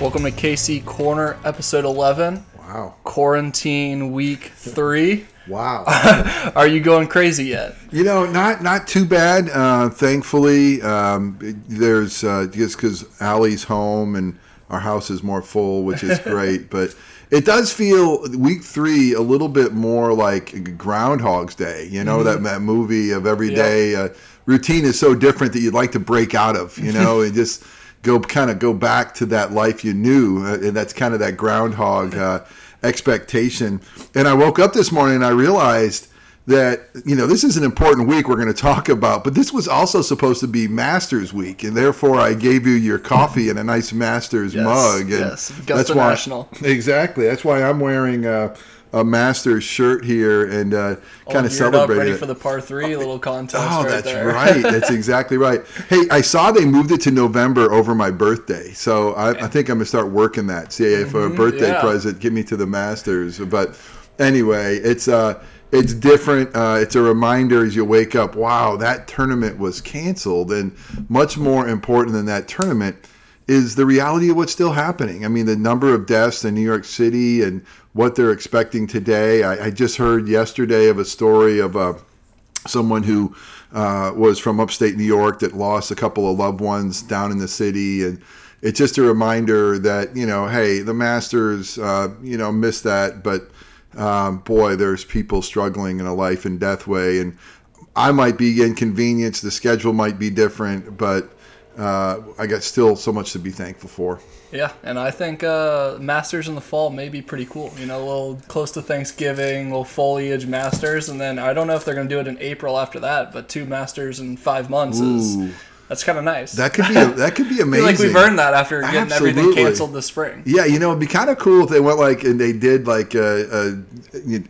Welcome to KC Corner, episode 11, Wow. quarantine week three. Wow. Are you going crazy yet? you know, not not too bad. Uh, thankfully, um, there's uh, just because Allie's home and our house is more full, which is great. but it does feel week three a little bit more like Groundhog's Day. You know that, that movie of every Yep. day uh, routine is so different that you'd like to break out of. You know, and just go kind of go back to that life you knew, uh, and that's kind of that Groundhog uh, expectation. And I woke up this morning and I realized that you know this is an important week we're going to talk about but this was also supposed to be masters week and therefore i gave you your coffee and a nice masters Yes, mug and yes. Augusta why National. exactly that's why i'm wearing a, a masters shirt here and uh, All kind of geared up, celebrating ready it for the par three little contest. Oh, right that's there. right. That's exactly right. Hey, I saw they moved it to November over my birthday, so I, I think I'm gonna start working that. See, for a birthday Mm-hmm. yeah. present, give me to the Masters. But anyway, it's uh, it's different. Uh, it's a reminder as you wake up. Wow, that tournament was canceled, and much more important than that tournament is the reality of what's still happening. I mean, the number of deaths in New York City and what they're expecting today. I, I just heard yesterday of a story of a someone who uh, was from upstate New York that lost a couple of loved ones down in the city, and it's just a reminder that you know, hey, the Masters, uh, you know, missed that, but um, boy, there's people struggling in a life and death way, and I might be inconvenienced, the schedule might be different, but uh, I got still so much to be thankful for. Yeah, and I think uh, Masters in the fall may be pretty cool. You know, a little close to Thanksgiving, little foliage Masters, and then I don't know if they're going to do it in April after that, but two Masters in five months Ooh. is that's kind of nice. That could be that could be amazing. feel like we've earned that after getting everything canceled this spring. Yeah, you know, it'd be kind of cool if they went like and they did like uh, uh,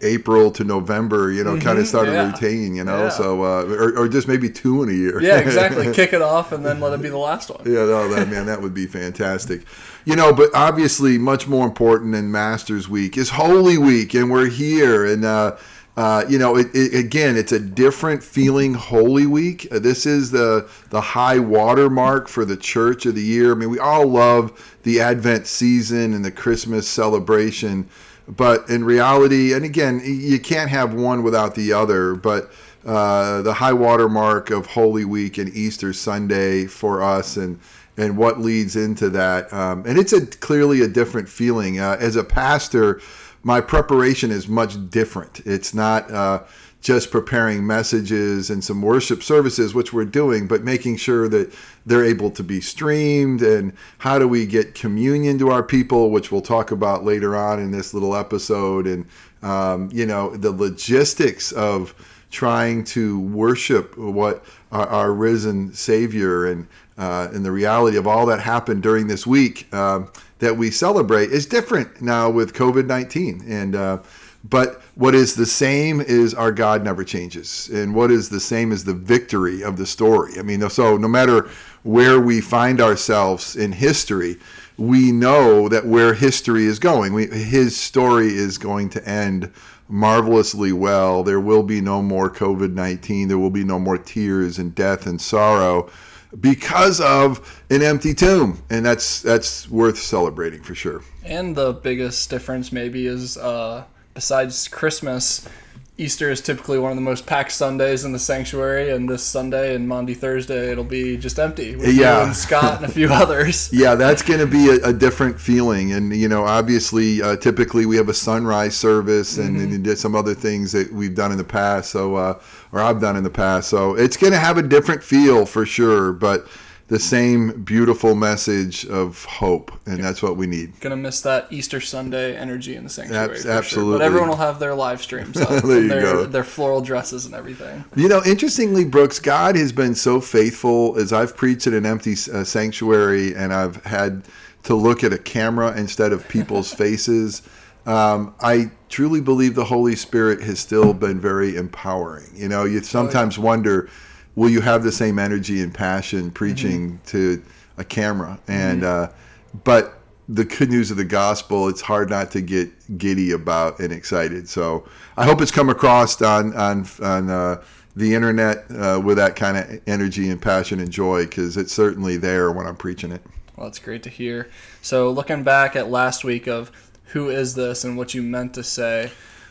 April to November, you know, kind of started Mm-hmm. yeah. routine, you know, Yeah. so uh, or, or just maybe two in a year. Yeah, exactly. Kick it off and then let it be the last one. yeah, no, that man, that would be fantastic. You know, but obviously, much more important than Masters Week is Holy Week, and we're here, and uh, uh, you know, it, it, again, it's a different feeling. Holy Week. Uh, this is the the high water mark for the church of the year. I mean, we all love the Advent season and the Christmas celebration, but in reality, and again, you can't have one without the other. But uh, the high water mark of Holy Week and Easter Sunday for us, and and what leads into that. Um, and it's a clearly a different feeling. Uh, as a pastor, my preparation is much different. It's not uh, just preparing messages and some worship services, which we're doing, but making sure that they're able to be streamed and how do we get communion to our people, which we'll talk about later on in this little episode. And, um, you know, the logistics of trying to worship what our, our risen Savior and uh, and the reality of all that happened during this week um, that we celebrate is different now with COVID nineteen. And uh, but what is the same is our God never changes, and what is the same is the victory of the story. I mean, so no matter where we find ourselves in history, we know that where history is going, we, His story is going to end marvelously well. There will be no more COVID 19. There will be no more tears and death and sorrow because of an empty tomb. And that's, that's worth celebrating for sure. And the biggest difference maybe is uh, besides Christmas, Easter is typically one of the most packed Sundays in the sanctuary, and this Sunday and Monday, Thursday, it'll be just empty. With Yeah. and Scott and a few others. Yeah, that's going to be a, a different feeling. And, you know, obviously, uh, typically we have a sunrise service and, and some other things that we've done in the past. So, uh, or I've done in the past. So it's going to have a different feel for sure, but the same beautiful message of hope. And that's what we need. Gonna miss that Easter Sunday energy in the sanctuary. Abs- for sure. absolutely. But everyone will have their live streams up, There and you their, go. their floral dresses and everything. You know, interestingly, Brooks, God has been so faithful as I've preached at an empty uh, sanctuary and I've had to look at a camera instead of people's faces. Um, I truly believe the Holy Spirit has still been very empowering. You know, you sometimes wonder, will you have the same energy and passion preaching to a camera? And, uh, but the good news of the gospel, it's hard not to get giddy about and excited. So I hope it's come across on on on uh, the internet uh, with that kind of energy and passion and joy because it's certainly there when I'm preaching it. Well, that's great to hear. So, looking back at last week of who is this and what you meant to say,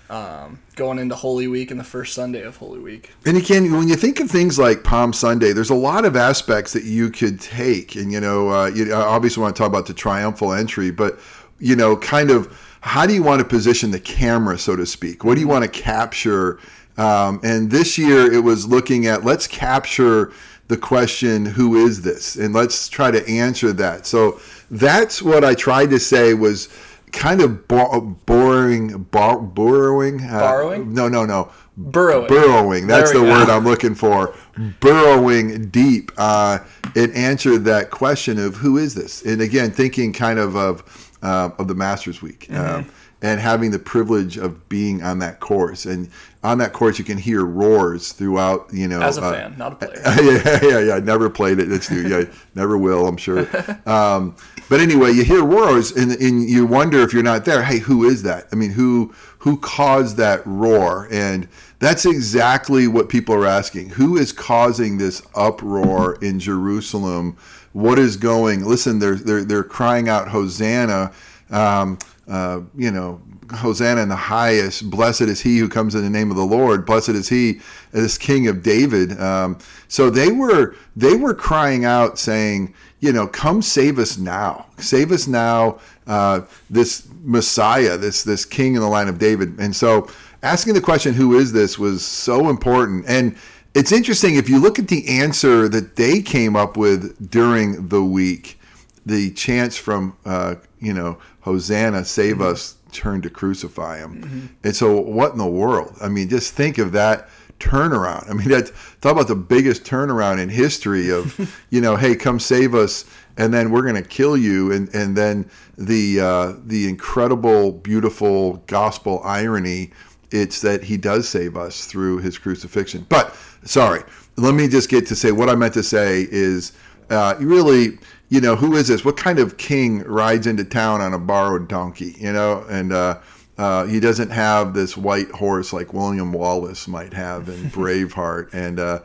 um, going into Holy Week and the first Sunday of Holy Week. And again, when you think of things like Palm Sunday, there's a lot of aspects that you could take. And, you know, uh, you obviously want to talk about the triumphal entry, but, you know, kind of how do you want to position the camera, so to speak? What do you want to capture? Um, and this year it was looking at let's capture the question, who is this? And let's try to answer that. So that's what I tried to say was kind of bo- boring, bo- borrowing. Uh, Borrowing? No, no, no. Burrowing. Burrowing. That's the go. word I'm looking for. Burrowing deep uh, and answered that question of who is this? And again, thinking kind of of uh, of the Masters Week. Mm-hmm. And having the privilege of being on that course. And on that course, you can hear roars throughout. You know, as a uh, fan, not a player. yeah, yeah, yeah. Never played it. It's new. yeah, never will. I'm sure. Um, but anyway, you hear roars, and, and you wonder if you're not there. Hey, who is that? I mean, who who caused that roar? And that's exactly what people are asking. Who is causing this uproar in Jerusalem? What is going? Listen, they're they're they're crying out Hosanna. Um, uh, you know, Hosanna in the highest. Blessed is he who comes in the name of the Lord. Blessed is he, this King of David. Um, so they were they were crying out, saying, you know, come save us now, save us now. Uh, this Messiah, this this King in the line of David. And so, asking the question, who is this, was so important. And it's interesting if you look at the answer that they came up with during the week, the chants from uh, you know Hosanna, save mm-hmm. us, turn to crucify him. Mm-hmm. And so, what in the world? I mean, just think of that turnaround. I mean, that, talk about the biggest turnaround in history of, you know, hey, come save us, and then we're going to kill you, and and then the uh, the incredible, beautiful gospel irony. It's that he does save us through his crucifixion. But sorry, let me just get to say what I meant to say is uh, really you know, who is this? What kind of king rides into town on a borrowed donkey? You know, and uh, uh, he doesn't have this white horse like William Wallace might have in Braveheart, and uh,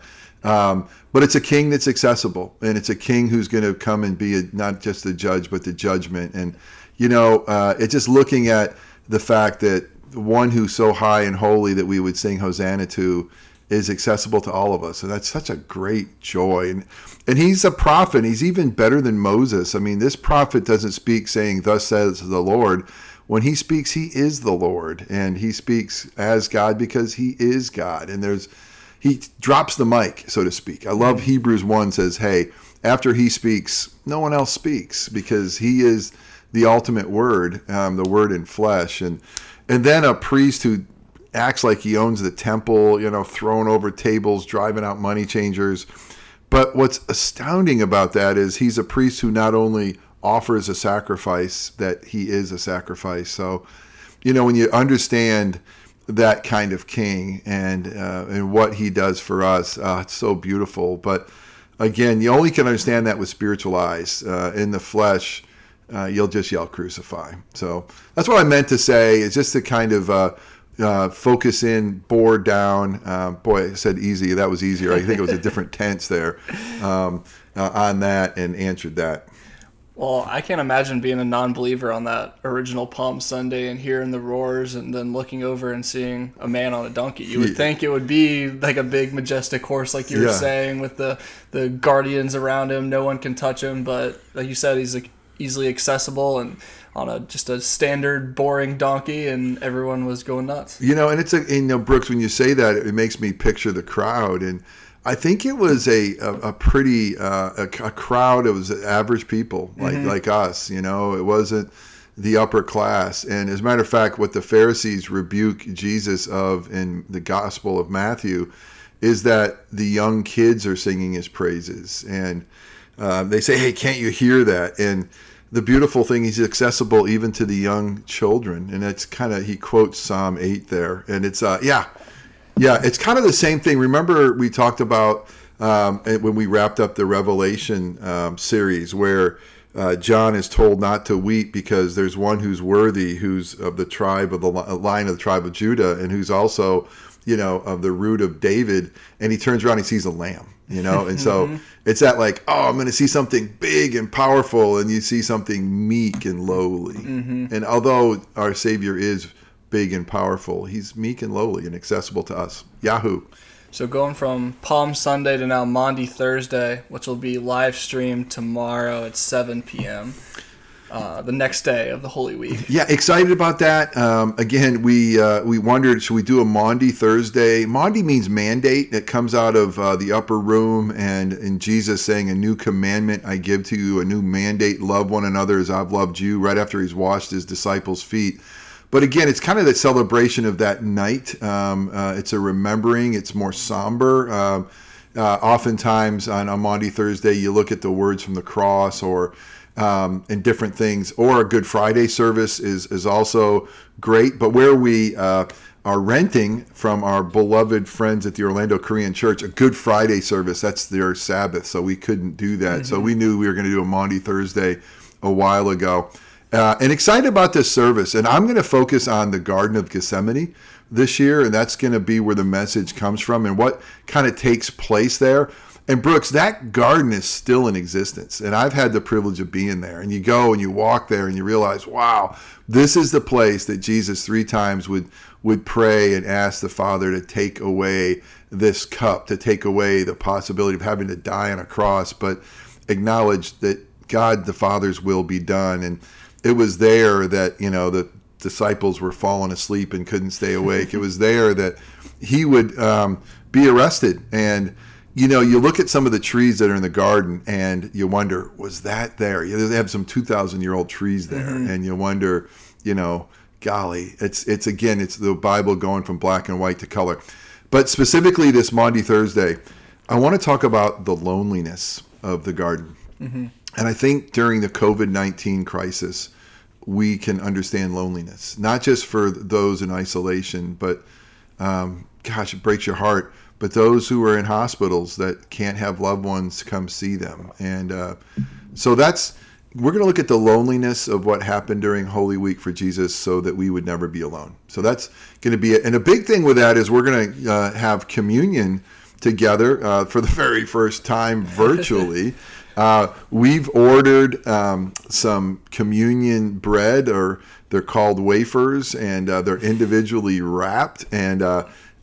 um, but it's a king that's accessible, and it's a king who's going to come and be a, not just the judge, but the judgment. And you know, uh, it's just looking at the fact that one who's so high and holy that we would sing Hosanna to is accessible to all of us, and that's such a great joy. And and he's a prophet. He's even better than Moses. I mean, this prophet doesn't speak saying, Thus says the Lord. When he speaks, he is the Lord. And he speaks as God because he is God. And there's he drops the mic, so to speak. I love Hebrews 1 says, Hey, after he speaks, no one else speaks because he is the ultimate word, um, the word in flesh. And and then a priest who acts like he owns the temple, you know, throwing over tables, driving out money changers but what's astounding about that is he's a priest who not only offers a sacrifice, that he is a sacrifice. So, you know, when you understand that kind of king and uh, and what he does for us, uh, it's so beautiful. But again, you only can understand that with spiritual eyes. Uh, in the flesh, uh, you'll just yell crucify. So that's what I meant to say. It's just the kind of uh, focus in, bore down. Uh, boy, I said easy. That was easier. I think it was a different tense there um, uh, on that and answered that. Well, I can't imagine being a non-believer on that original Palm Sunday and hearing the roars and then looking over and seeing a man on a donkey. You would yeah. think it would be like a big majestic horse, like you were yeah. saying, with the the guardians around him. No one can touch him, but like you said, he's like easily accessible and on a just a standard boring donkey, and everyone was going nuts. You know, and it's a you know Brooks. When you say that, it makes me picture the crowd, and I think it was a a, a pretty uh, a, a, crowd. It was average people like mm-hmm. like us. You know, it wasn't the upper class. And as a matter of fact, what the Pharisees rebuke Jesus of in the Gospel of Matthew is that the young kids are singing his praises and. Uh, they say, "Hey, can't you hear that?" And the beautiful thing he's accessible even to the young children. And it's kind of he quotes psalm 8 there. And it's uh yeah yeah it's kind of the same thing. Remember we talked about um, when we wrapped up the revelation um, series where uh, john is told not to weep because there's one who's worthy who's of the tribe of the line of the tribe of judah and who's also you know, of the root of David, and he turns around and he sees a lamb, you know, and so mm-hmm. it's that like, oh, I'm going to see something big and powerful, and you see something meek and lowly. Mm-hmm. And although our Savior is big and powerful, he's meek and lowly and accessible to us. Yahoo. So going from Palm Sunday to now Maundy Thursday, which will be live streamed tomorrow at 7 p.m. Uh, the next day of the Holy Week. Yeah, excited about that. Um, again, we uh, we wondered should we do a Maundy Thursday? Maundy means mandate. It comes out of uh, the upper room, and in Jesus saying, "A new commandment I give to you, a new mandate: love one another as I've loved you." Right after he's washed his disciples' feet. But again, it's kind of the celebration of that night. Um, uh, it's a remembering. It's more somber. Um, uh, oftentimes on a Maundy Thursday, you look at the words from the cross or um, and different things. Or a Good Friday service is is also great. But where we uh, are renting from our beloved friends at the Orlando Korean Church, a Good Friday service that's their Sabbath, so we couldn't do that. So we knew we were going to do a Maundy Thursday a while ago. Uh, and excited about this service. And I'm going to focus on the Garden of Gethsemane this year, and that's going to be where the message comes from and what kind of takes place there. And Brooks, that garden is still in existence, and I've had the privilege of being there. And you go and you walk there, and you realize, wow, this is the place that Jesus three times would would pray and ask the Father to take away this cup, to take away the possibility of having to die on a cross, but acknowledge that God the Father's will be done. And it was there that you know the disciples were falling asleep and couldn't stay awake. it was there that he would um, be arrested and you know, you look at some of the trees that are in the garden and you wonder, was that there? You know, they have some 2,000 year old trees there, and you wonder, you know, golly, it's, it's again, it's the Bible going from black and white to color. But specifically this Maundy Thursday, I want to talk about the loneliness of the garden. And I think during the COVID 19 crisis, we can understand loneliness, not just for those in isolation, but um, gosh, it breaks your heart. But those who are in hospitals that can't have loved ones come see them, and uh, so that's we're going to look at the loneliness of what happened during Holy Week for Jesus, so that we would never be alone. So that's going to be it. And a big thing with that is we're going to uh, have communion together uh, for the very first time virtually. Uh, we've ordered um, some communion bread, or they're called wafers, and uh, they're individually wrapped. And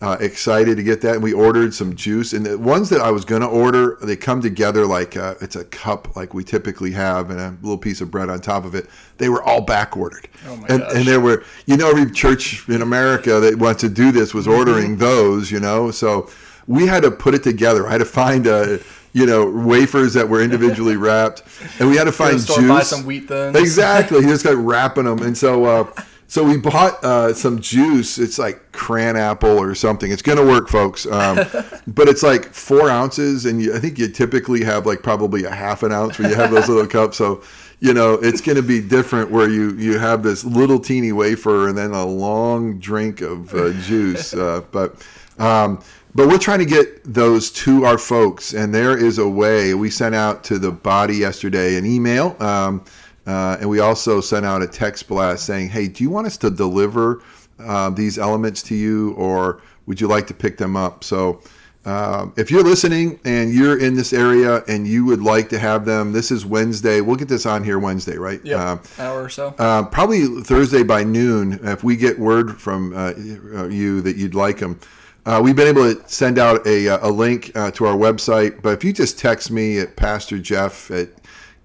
uh, uh, excited to get that. And we ordered some juice, and the ones that I was going to order, they come together like uh, it's a cup, like we typically have, and a little piece of bread on top of it. They were all back ordered, Oh my and, gosh. and there were, you know, every church in America that wants to do this was ordering those, you know, so we had to put it together. I had to find a. You know, wafers that were individually wrapped, and we had to find juice. buy some wheat thins. Exactly. He just got wrapping them, and so uh, so we bought uh, some juice. It's like cran apple or something. It's gonna work, folks. Um, but it's like four ounces, and you, I think you typically have like probably a half an ounce when you have those little cups. So you know it's gonna be different where you you have this little teeny wafer and then a long drink of uh, juice. Uh, but um, but we're trying to get those to our folks, and there is a way. We sent out to the body yesterday an email, um, uh, and we also sent out a text blast saying, "Hey, do you want us to deliver uh, these elements to you, or would you like to pick them up?" So. Um, if you're listening and you're in this area and you would like to have them, this is Wednesday. We'll get this on here Wednesday, right? Yeah, Um, hour or so. uh, probably Thursday by noon, if we get word from uh, uh, you that you'd like them. Uh, we've been able to send out a, uh, a link uh, to our website, but if you just text me at Pastor Jeff at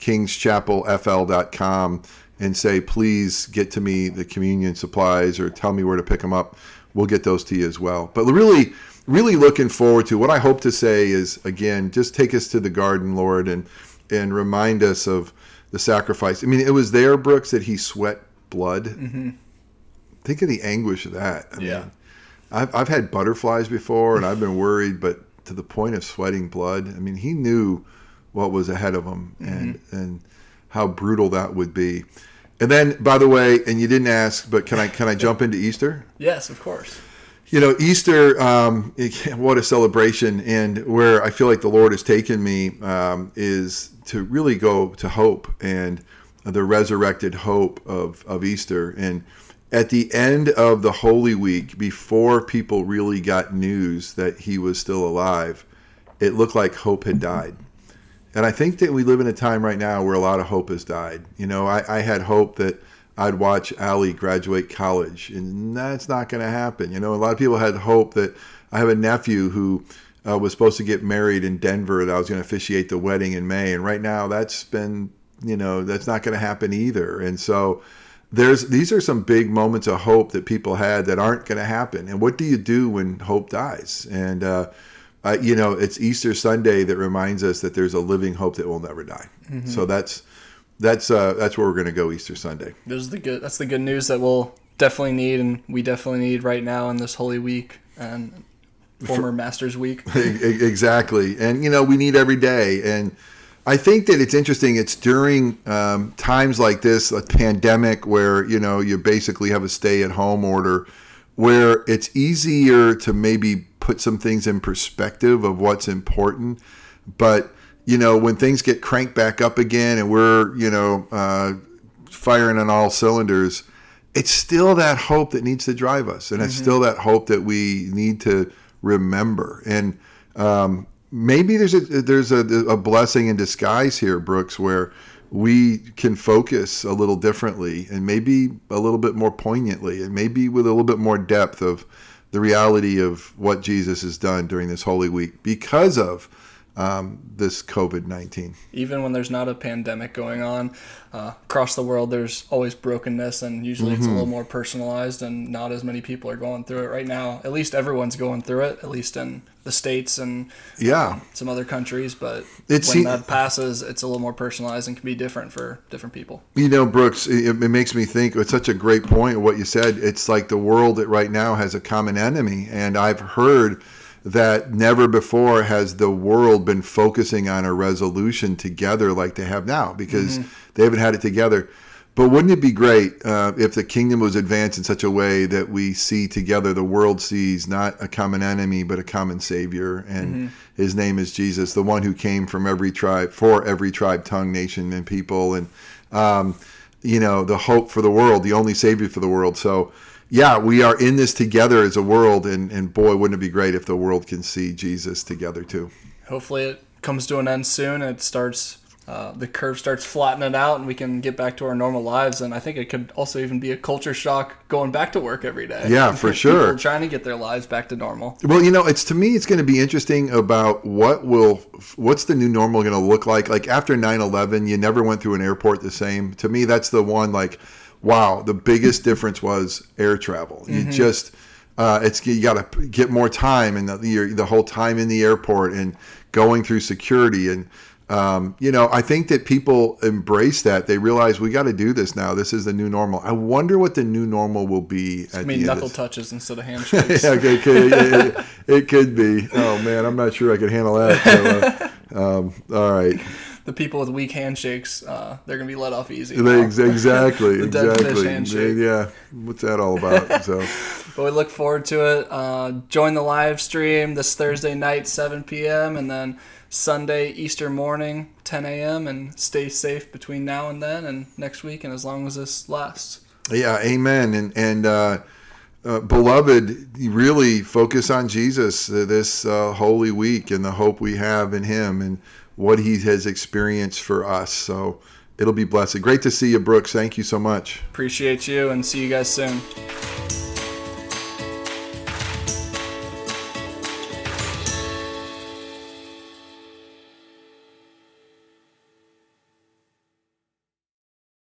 kingschapelfl.com and say, please get to me the communion supplies or tell me where to pick them up, we'll get those to you as well. But really, really looking forward to what I hope to say is, again, just take us to the garden, Lord, and, and remind us of the sacrifice. I mean, it was there, Brooks, that he sweat blood. Mm-hmm. Think of the anguish of that. I Yeah. mean, I've, I've had butterflies before and I've been worried, but to the point of sweating blood, I mean, he knew what was ahead of them and, and how brutal that would be. And then, by the way, and you didn't ask, but can I can I jump into Easter? yes, of course. You know, Easter, um, what a celebration. And where I feel like the Lord has taken me um, is to really go to hope and the resurrected hope of, of Easter. And at the end of the Holy Week, before people really got news that he was still alive, it looked like hope had died. And I think that we live in a time right now where a lot of hope has died. You know, I, I had hope that I'd watch Ali graduate college, and that's not going to happen. You know, a lot of people had hope that I have a nephew who uh, was supposed to get married in Denver, that I was going to officiate the wedding in May, and right now that's been, you know, that's not going to happen either. And so, there's these are some big moments of hope that people had that aren't going to happen. And what do you do when hope dies? And uh, uh, you know, it's Easter Sunday that reminds us that there's a living hope that will never die. Mm-hmm. So that's that's uh, that's where we're going to go Easter Sunday. Those the good. That's the good news that we'll definitely need, and we definitely need right now in this Holy Week and former For, Masters Week. exactly, and you know we need every day and I think that it's interesting. It's during um, times like this, a pandemic, where you know you basically have a stay-at-home order, where it's easier to maybe put some things in perspective of what's important. But you know, when things get cranked back up again, and we're you know uh, firing on all cylinders, it's still that hope that needs to drive us, and it's mm-hmm. still that hope that we need to remember. And um, maybe there's a there's a, a blessing in disguise here, Brooks, where we can focus a little differently and maybe a little bit more poignantly and maybe with a little bit more depth of the reality of what Jesus has done during this Holy Week because of um, this COVID 19. Even when there's not a pandemic going on uh, across the world, there's always brokenness, and usually mm-hmm. it's a little mm-hmm. more personalized, and not as many people are going through it right now. At least everyone's going through it, at least in the States and yeah, um, some other countries. But it's, when that passes, it's a little more personalized and can be different for different people. You know, Brooks, it, it makes me think it's such a great point what you said. It's like the world that right now has a common enemy, and I've heard that never before has the world been focusing on a resolution together like they have now because mm-hmm. they haven't had it together. But wouldn't it be great uh, if the kingdom was advanced in such a way that we see together, the world sees not a common enemy, but a common Savior, and mm-hmm. His name is Jesus, the one who came from every tribe, for every tribe, tongue, nation, and people, and um, you know the hope for the world, the only Savior for the world. So yeah, we are in this together as a world, and, and boy, wouldn't it be great if the world can see Jesus together too. Hopefully, it comes to an end soon. And it starts, uh, the curve starts flattening out, and we can get back to our normal lives. And I think it could also even be a culture shock going back to work every day. Yeah, for sure. trying to get their lives back to normal. Well, you know, it's to me, it's going to be interesting about what will, what's the new normal going to look like. Like after 9/11, you never went through an airport the same. To me, that's the one like wow, the biggest difference was air travel. You mm-hmm. just uh, it's you got to get more time and the, the whole time in the airport and going through security and um, you know I think that people embrace that they realize we got to do this now. This is the new normal. I wonder what the new normal will be. It's at mean knuckle touches instead of handshakes. yeah, okay, okay. it, it, could be. Oh man, I'm not sure I could handle that. So, uh, um, all right the people with weak handshakes, uh, they're gonna be let off easy. They, exactly, exactly. Yeah, what's that all about? So, but we look forward to it. Uh, join the live stream this Thursday night, 7 p.m., and then Sunday Easter morning, 10 a.m. And stay safe between now and then, and next week, and as long as this lasts. Yeah, amen. And and. Uh, uh, beloved, really focus on Jesus uh, this uh, holy week and the hope we have in Him. And what he has experienced for us. So it'll be blessed. Great to see you, Brooks. Thank you so much. Appreciate you and see you guys soon.